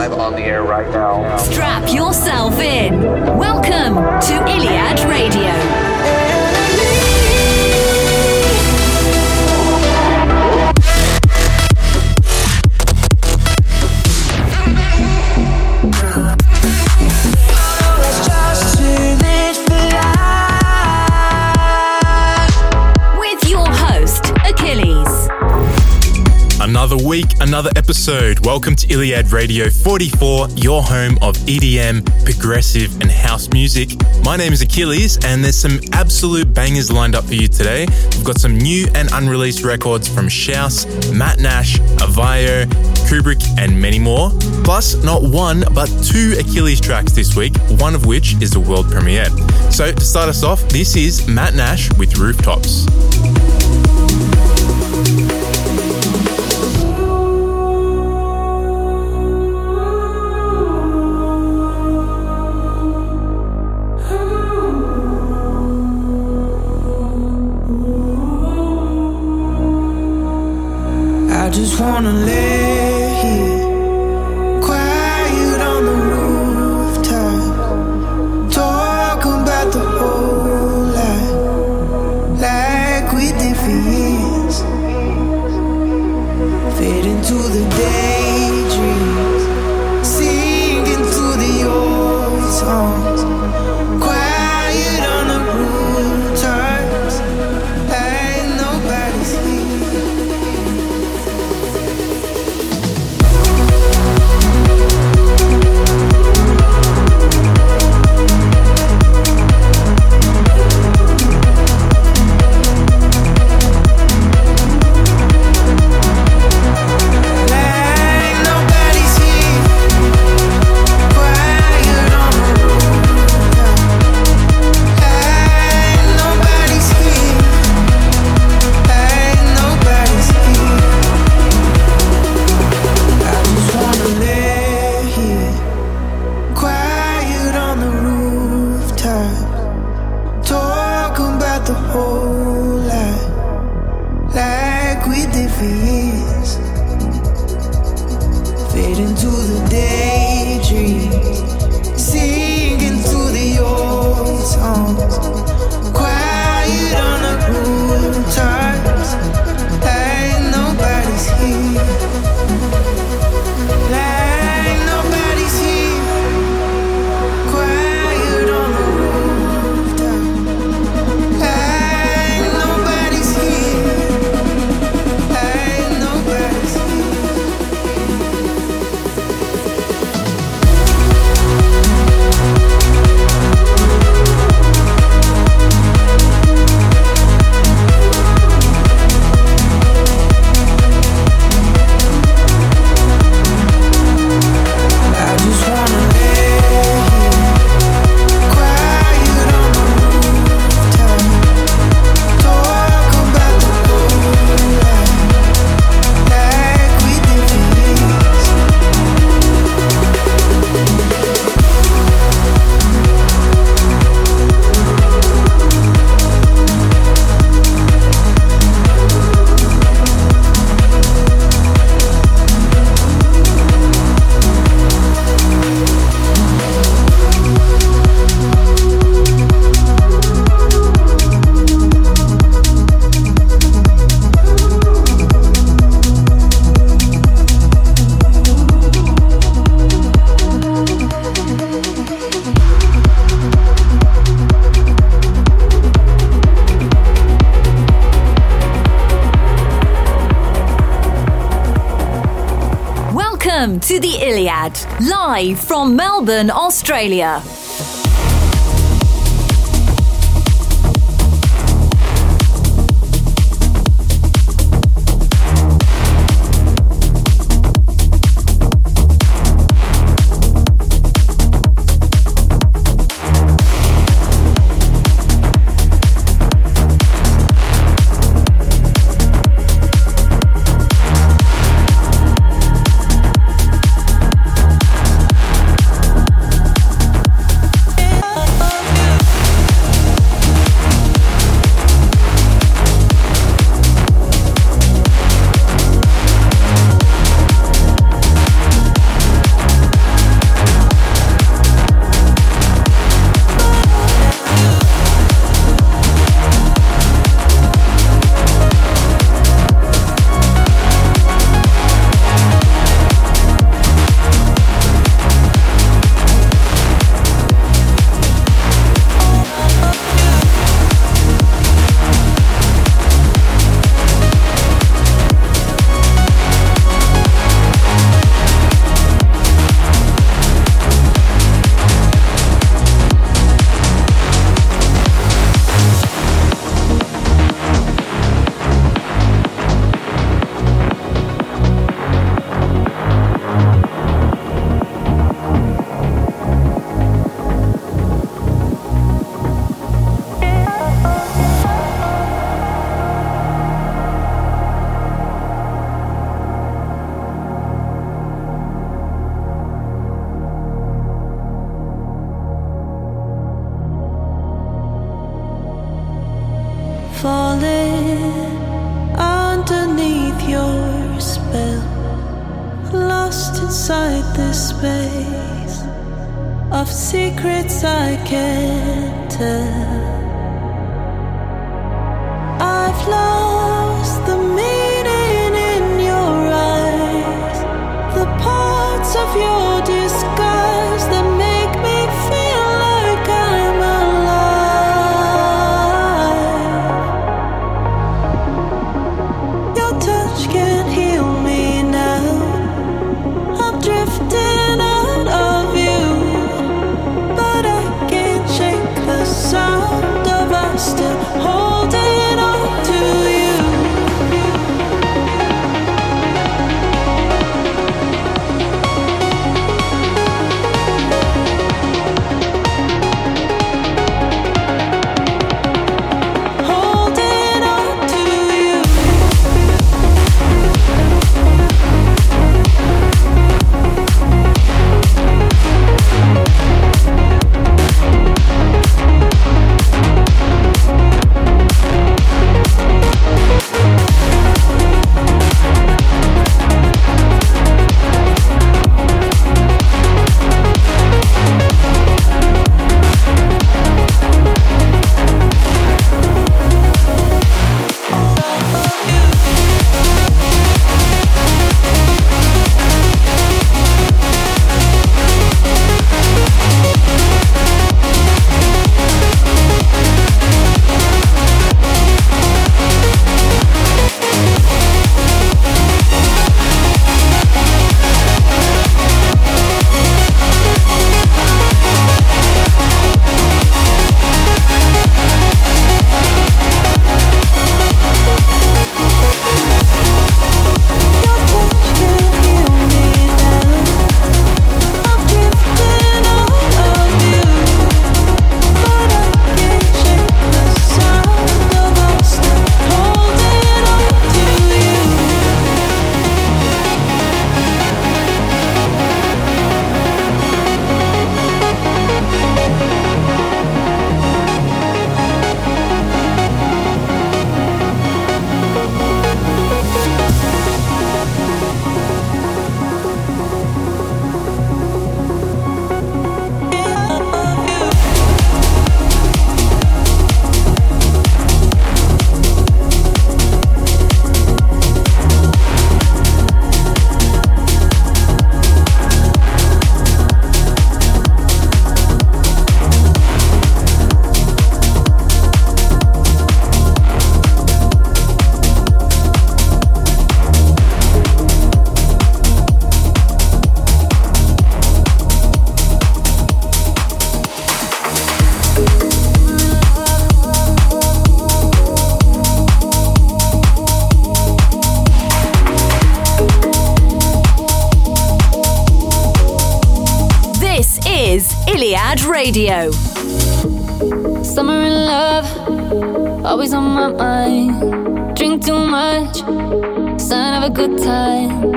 live on the air right now. Strap yourself in. Welcome to Iliad episode. Welcome to Iliad Radio 44, your home of EDM, progressive, and house music. My name is Achilles, and there's some absolute bangers lined up for you today. We've got some new and unreleased records from Shouse, Matt Nash, Avayo, Cubicore, and many more. Plus, not one, but two Achilles tracks this week, one of which is the world premiere. So, to start us off, this is Matt Nash with Rooftops. Wanna lay live from Melbourne, Australia. Radio. Summer in love, always on my mind. Drink too much, sign of a good time.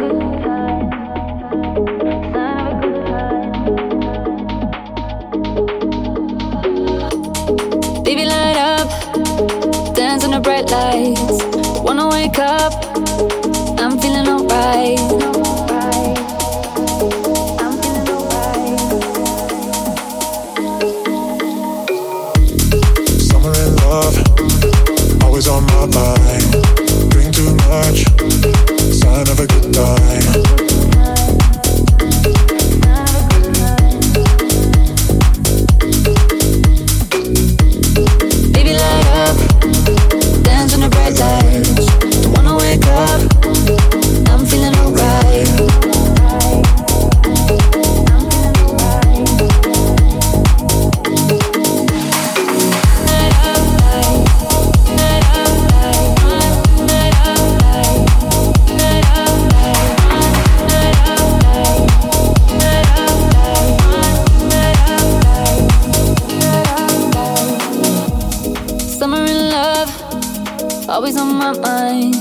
love, always on my mind.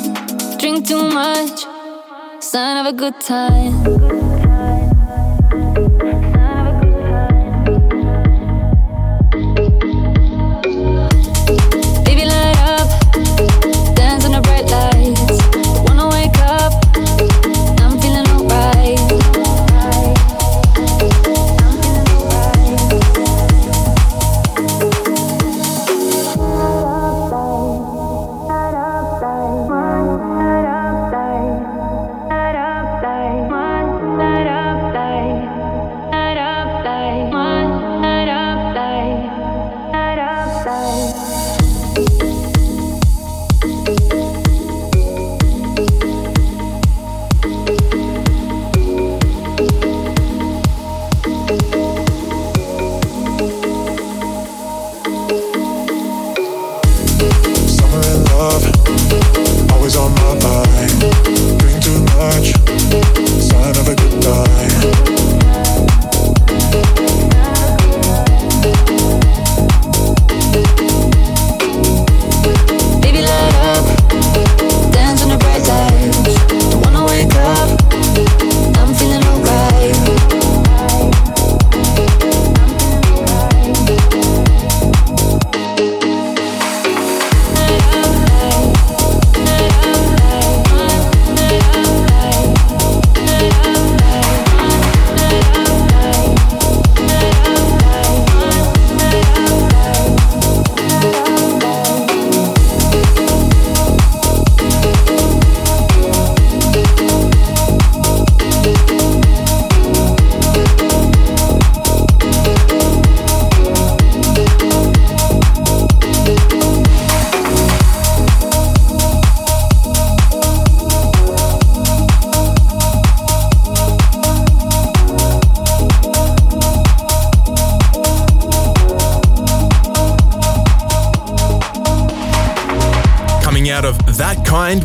Drink too much, sign of a good time.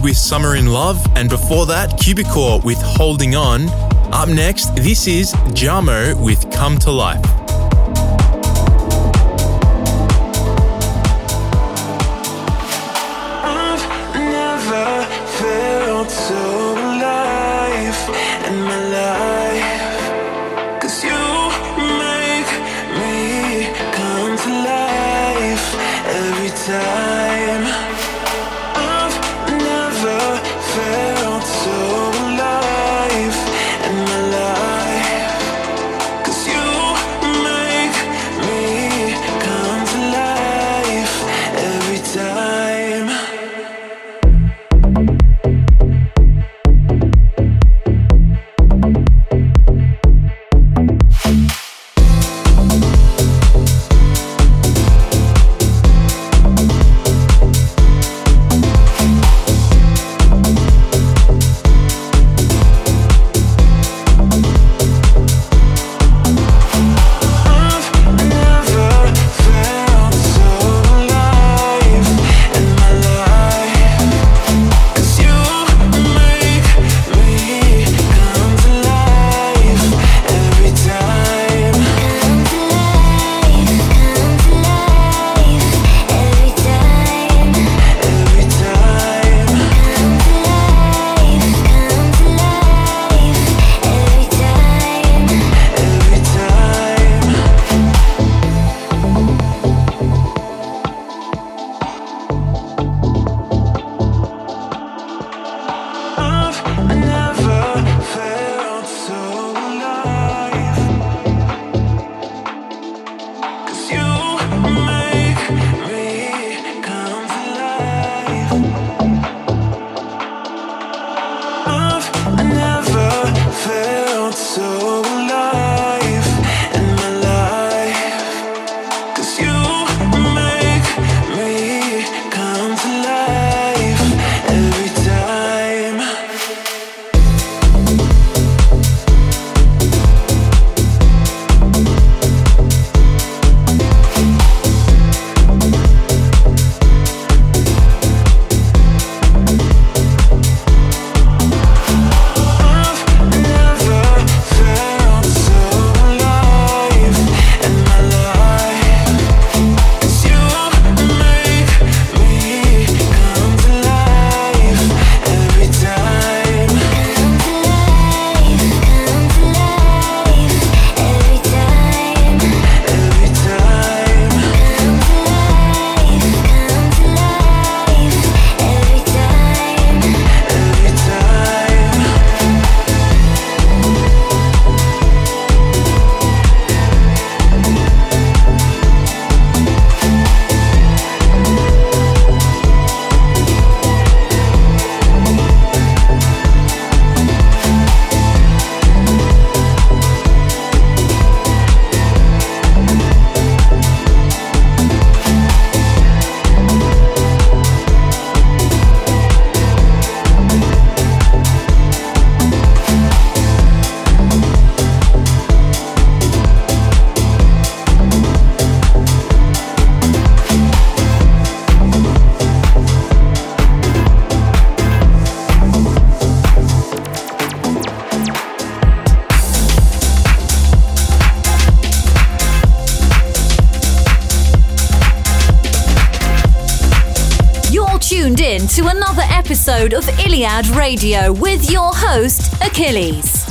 With Summer in Love, and before that, Cubicore with Holding On. Up next, this is Jamo with Come to Life. Iliad Radio with your host, Achilles.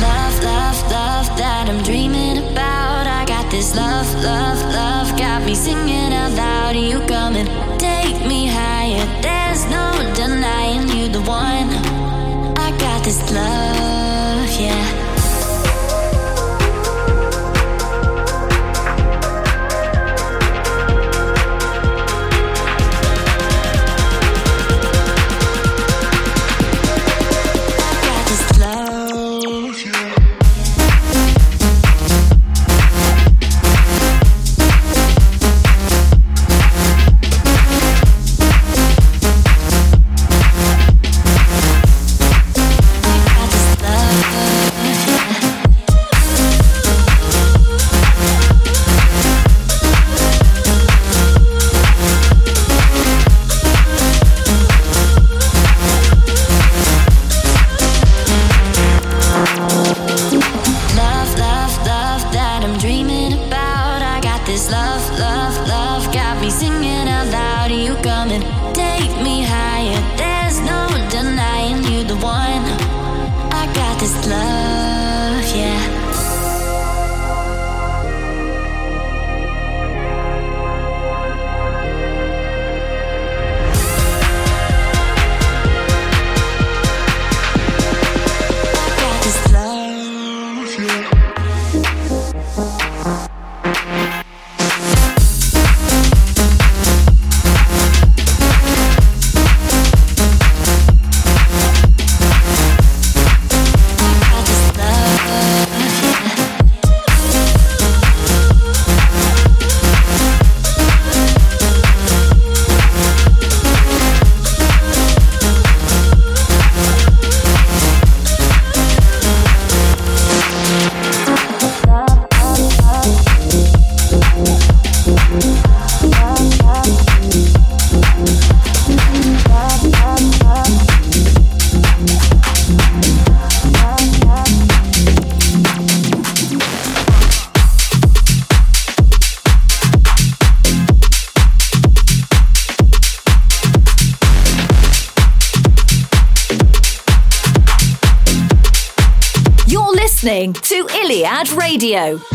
Love, love, love that I'm dreaming about. I got this love, love, love, got me singing out loud. You come and take me higher. There's no denying you the one. I got this love, yeah. Radio.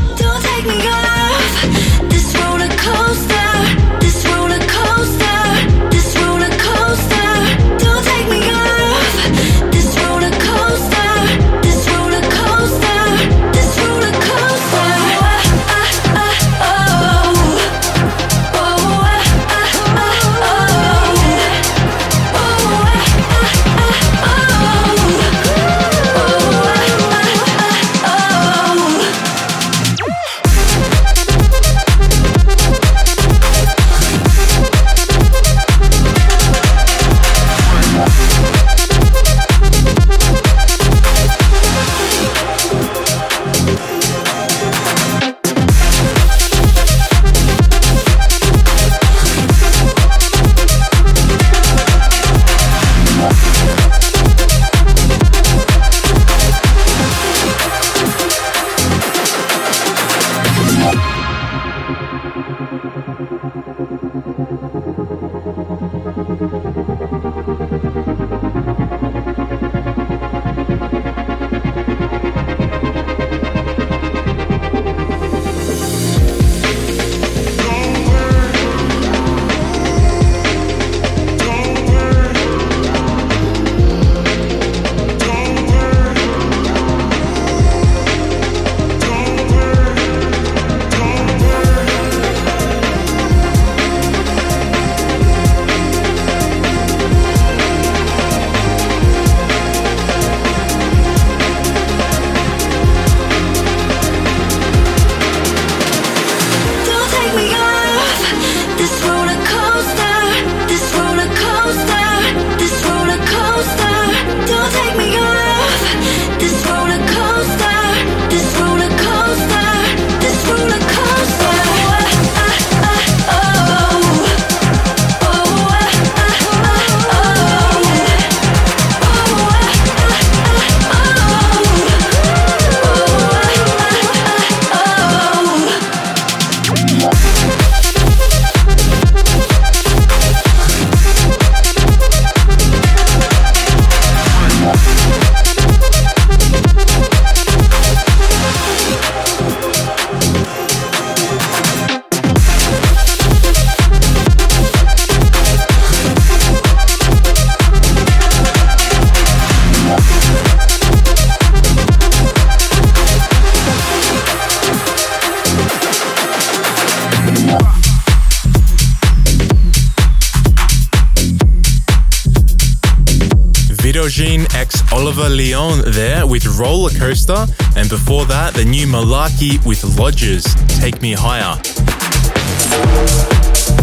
Coaster, and before that, the new Malarkey with Lodgerz, Take Me Higher.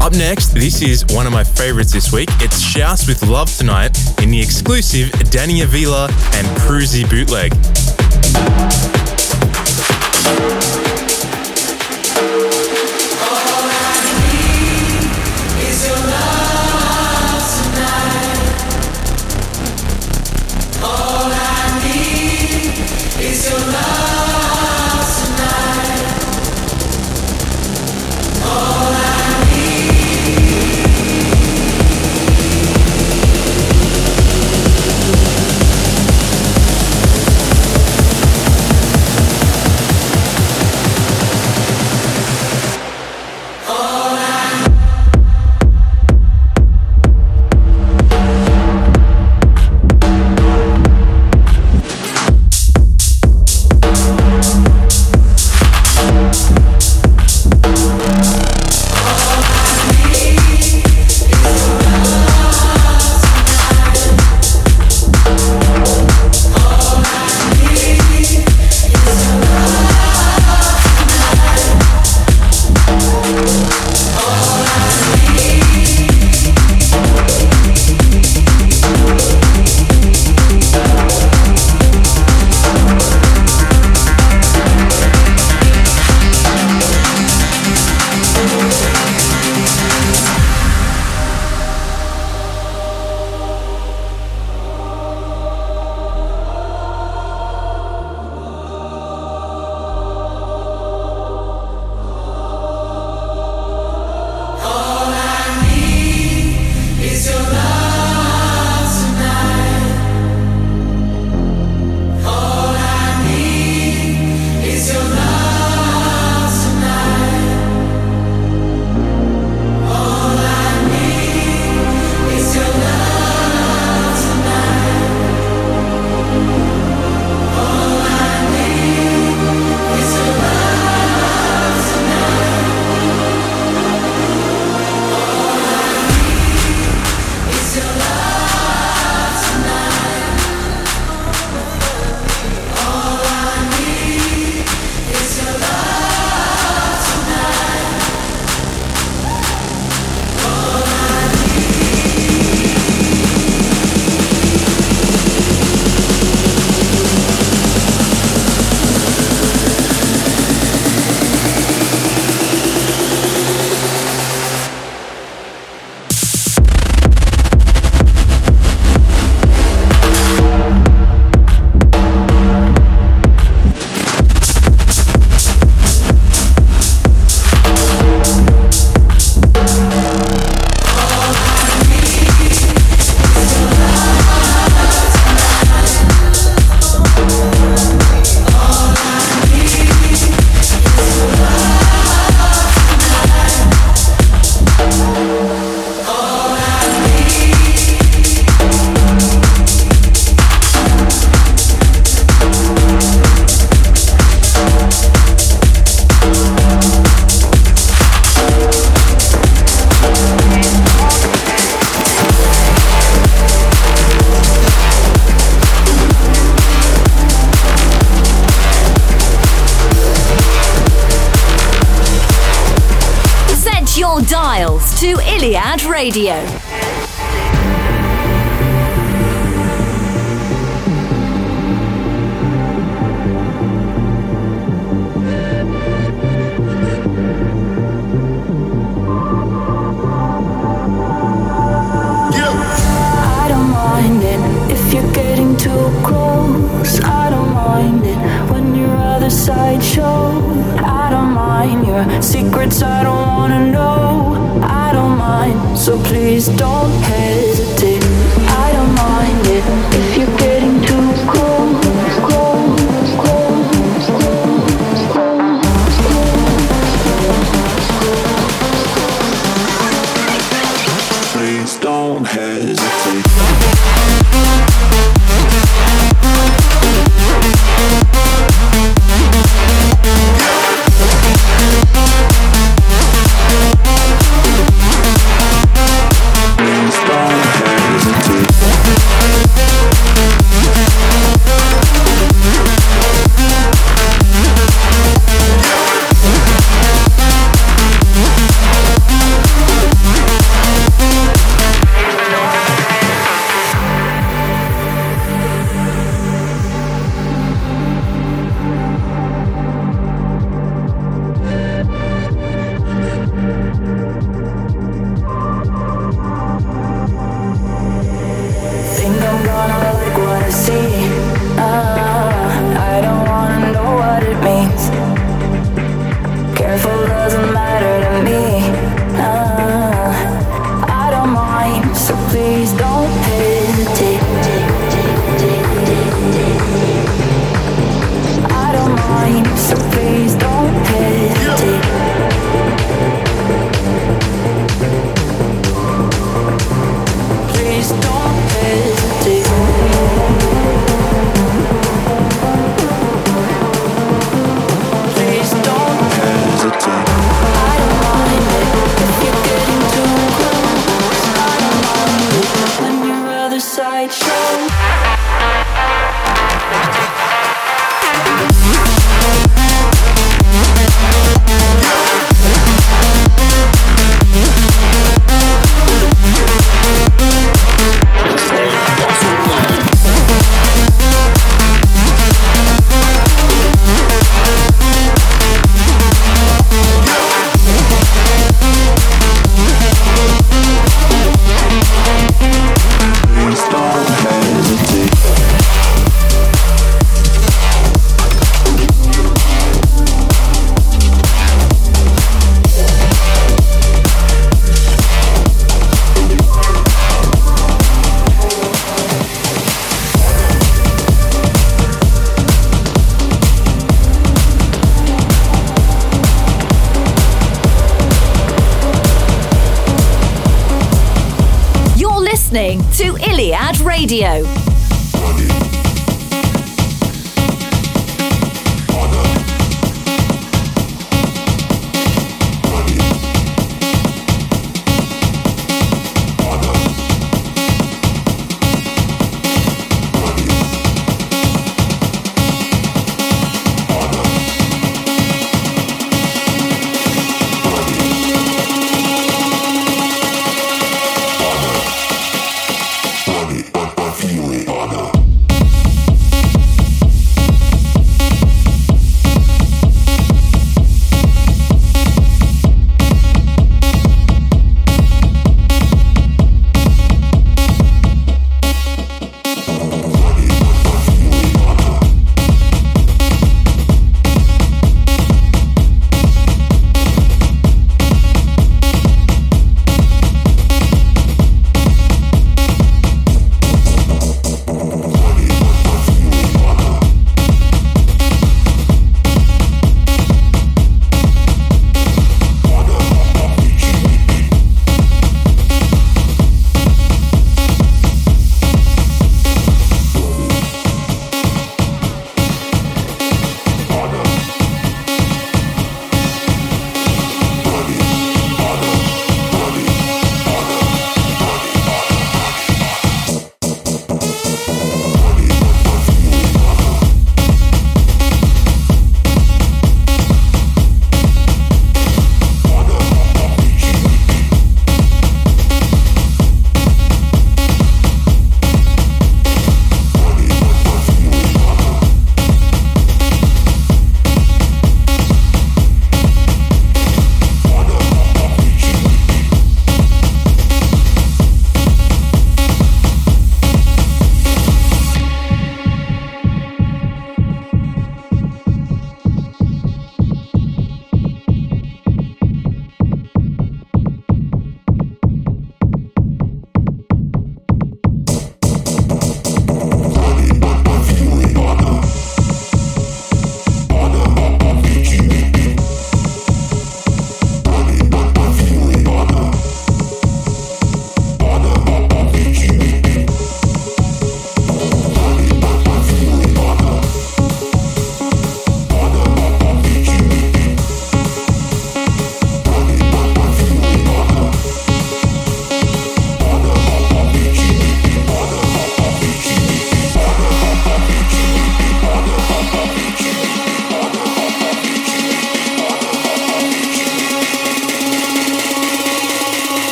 Up next, this is one of my favorites this week. It's Shouse with Love Tonight in the exclusive Danny Avila and Crusy bootleg.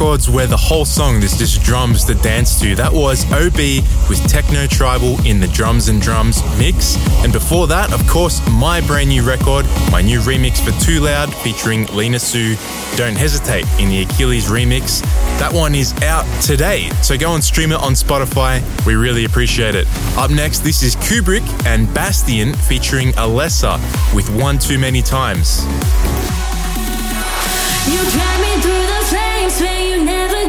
records where the whole song is just drums to dance to. That was OB with Techno Tribal in the Drums and Drums mix. And before that, of course, my brand new record, my new remix for twoloud featuring Lena Sue, Don't Hesitate in the Achilles remix. That one is out today, so go and stream it on Spotify. We really appreciate it. Up next, this is Kubrick and Bastion featuring Alessa with One Too Many Times. You drive me through the flames, man. You never.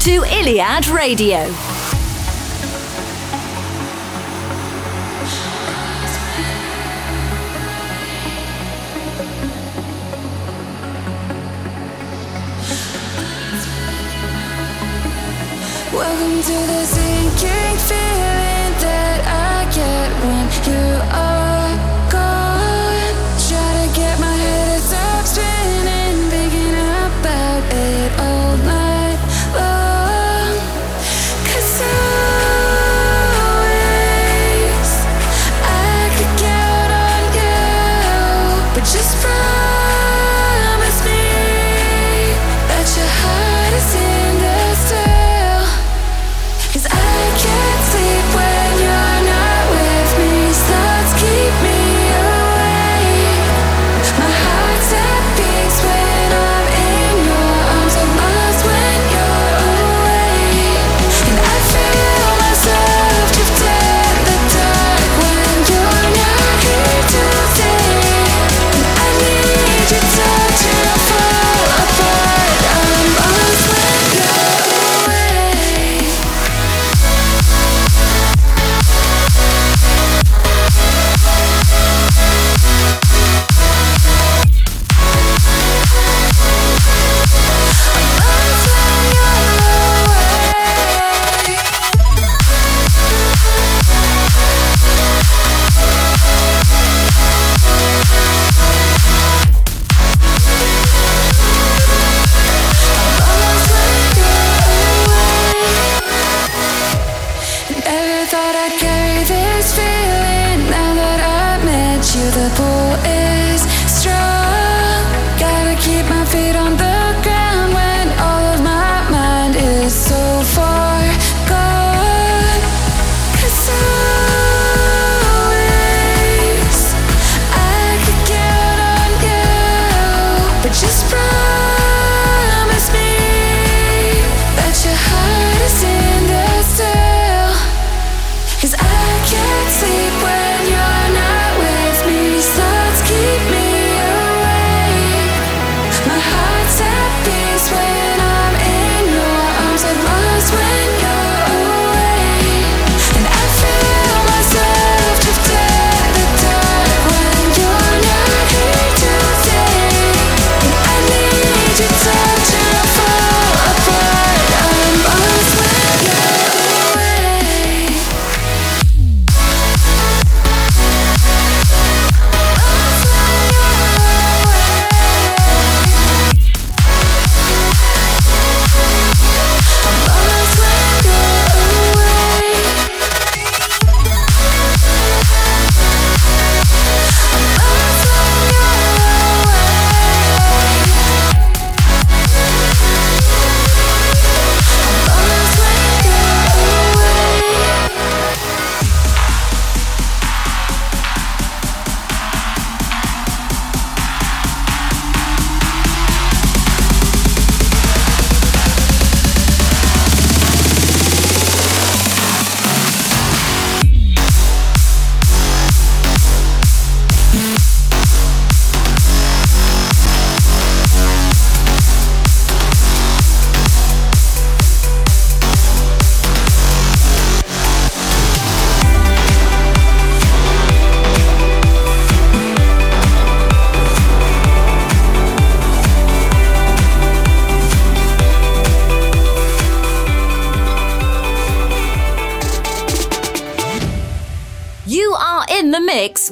to Iliad Radio.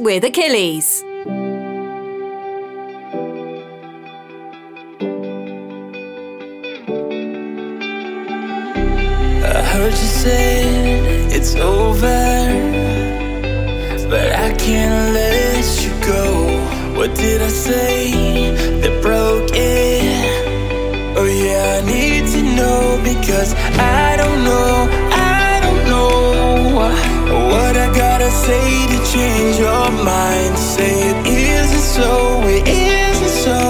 With Achilles. I heard you say it's over, but I can't let you go. What did I say that broke it? Oh, yeah, I need to know because I don't know, I don't know what I gotta say change your mind. Say it isn't so, it isn't so.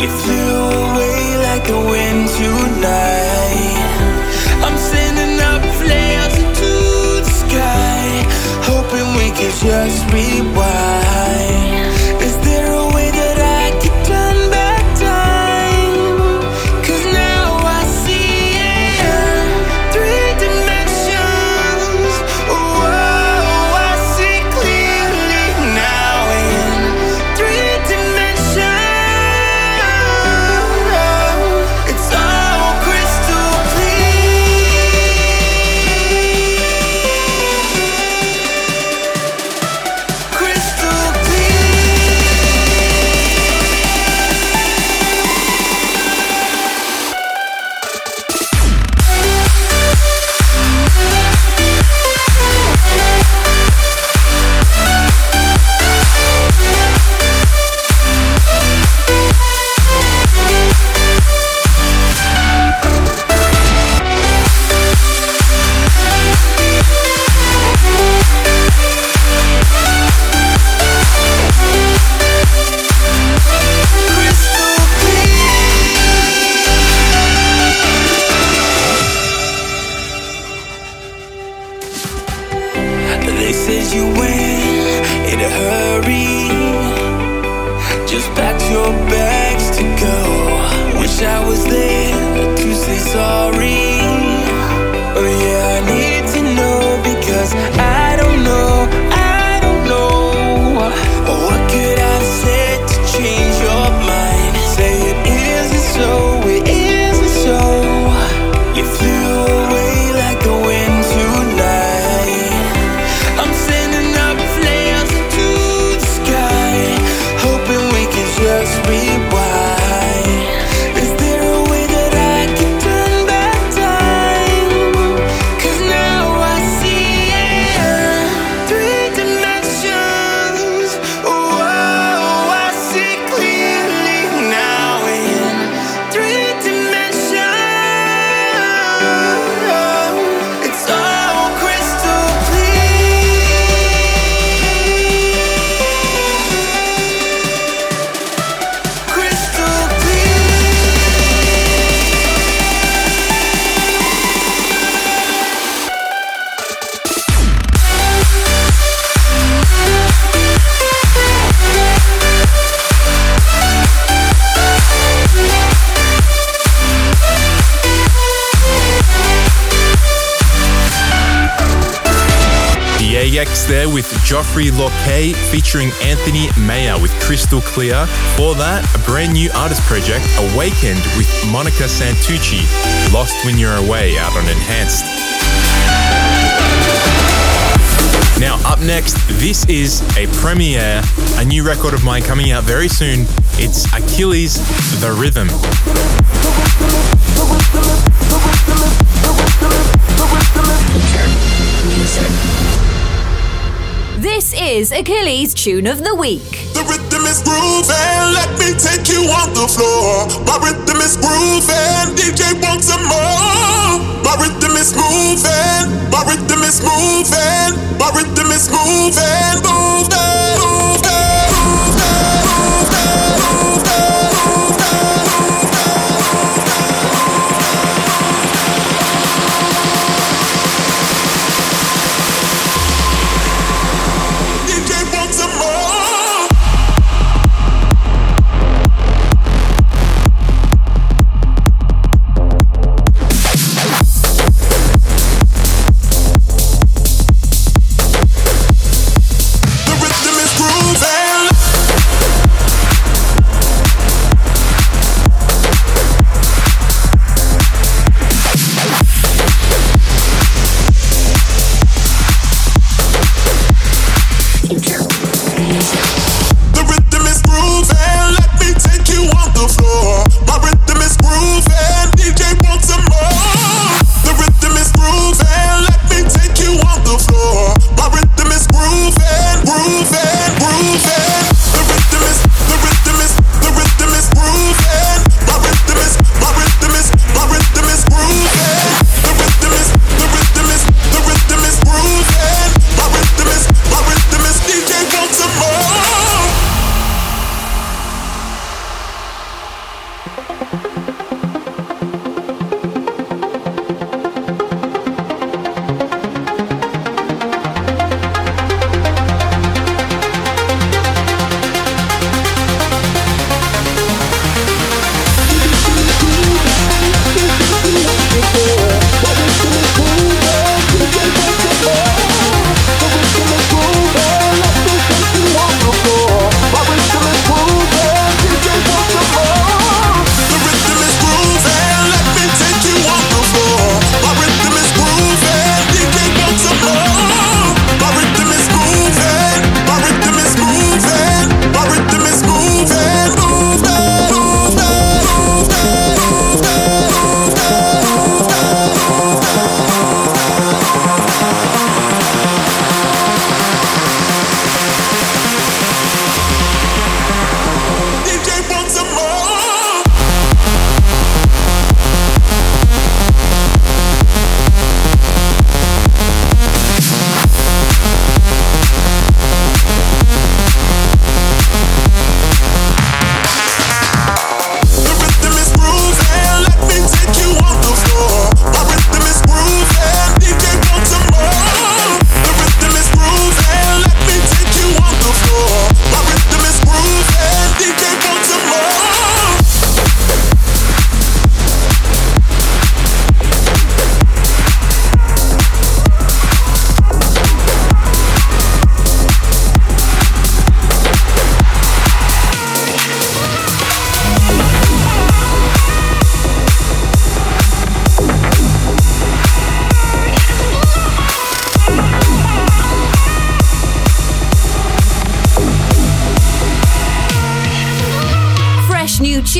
You flew away like the wind tonight. I'm sending up flares into the sky, hoping we can just rewind. Sorry. Geoffrey Locke featuring Anthony Mayer with Crystal Clear. For that, a brand new artist project, Awakened with Monica Santucci, Lost When You're Away out on Enhanced. Now, up next, this is a premiere, a new record of mine coming out very soon. It's Achilles The Rhythm. This is Achilles' Tune of the Week. The rhythm is grooving, let me take you on the floor. My rhythm is grooving, DJ wants some more. My rhythm is moving, my rhythm is moving, my rhythm is moving, moving, moving,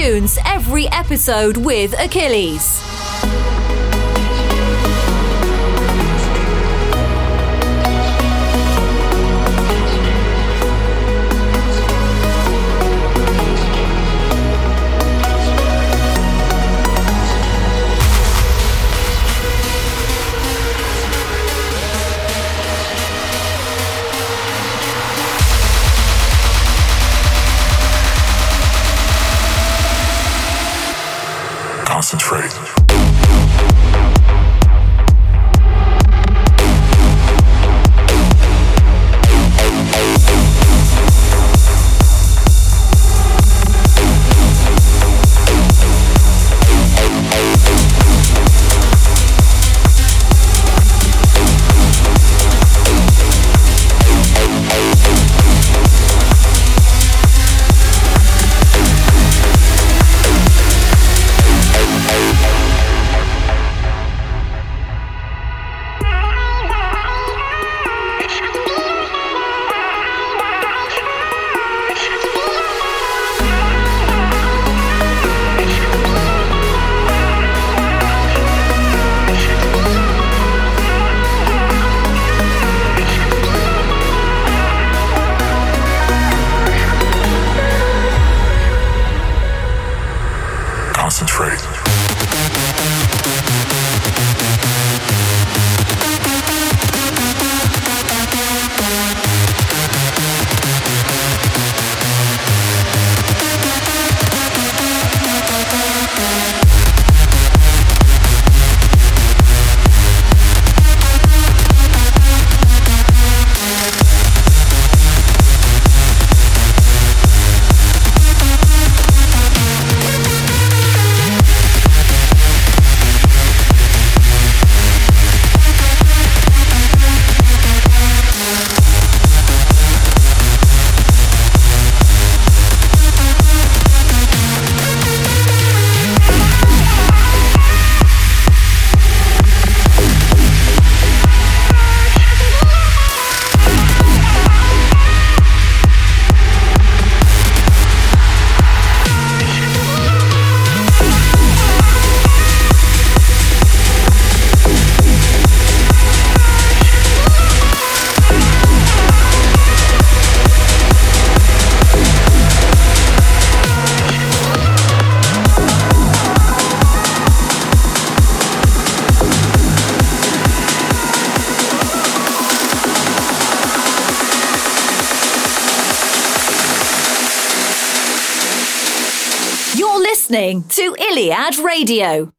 tunes every episode with Achilles. Radio.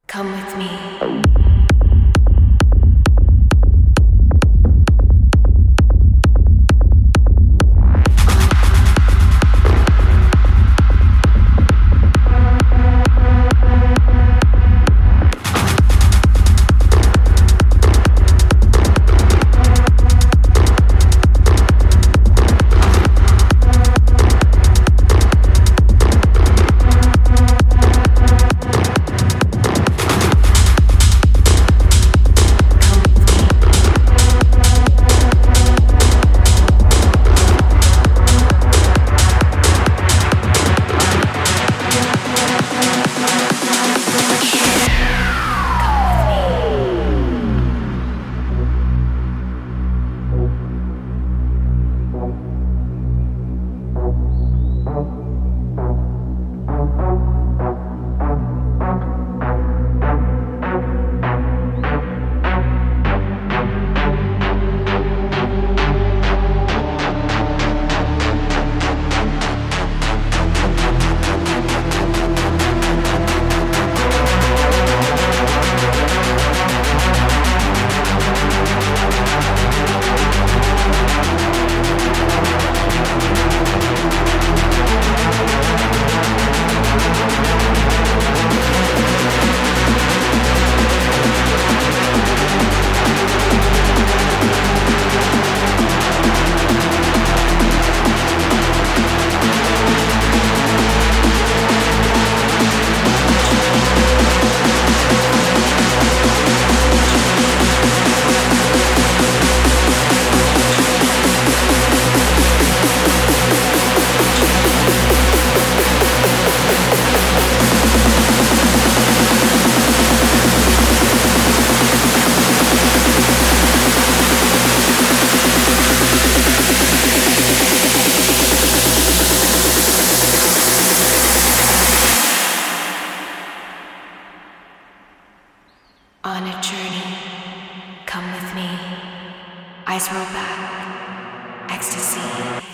with me. Eyes roll back. Ecstasy.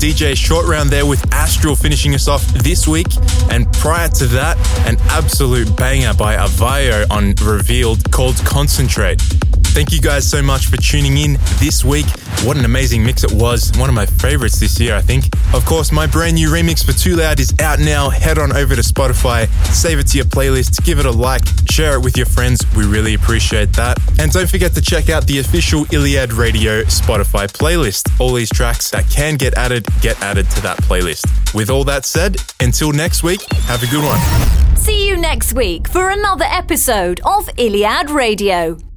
DJ short round there with Astral finishing us off this week. And prior to that, an absolute banger by Avayo on Revealed called Concentrate. Thank you guys so much for tuning in this week. What an amazing mix it was. One of my favorites this year, I think. Of course, my brand new remix for twoloud is out now. Head on over to Spotify, save it to your playlist, give it a like, share it with your friends. We really appreciate that. And don't forget to check out the official Iliad Radio Spotify playlist. All these tracks that can get added, get added to that playlist. With all that said, until next week, have a good one. See you next week for another episode of Iliad Radio.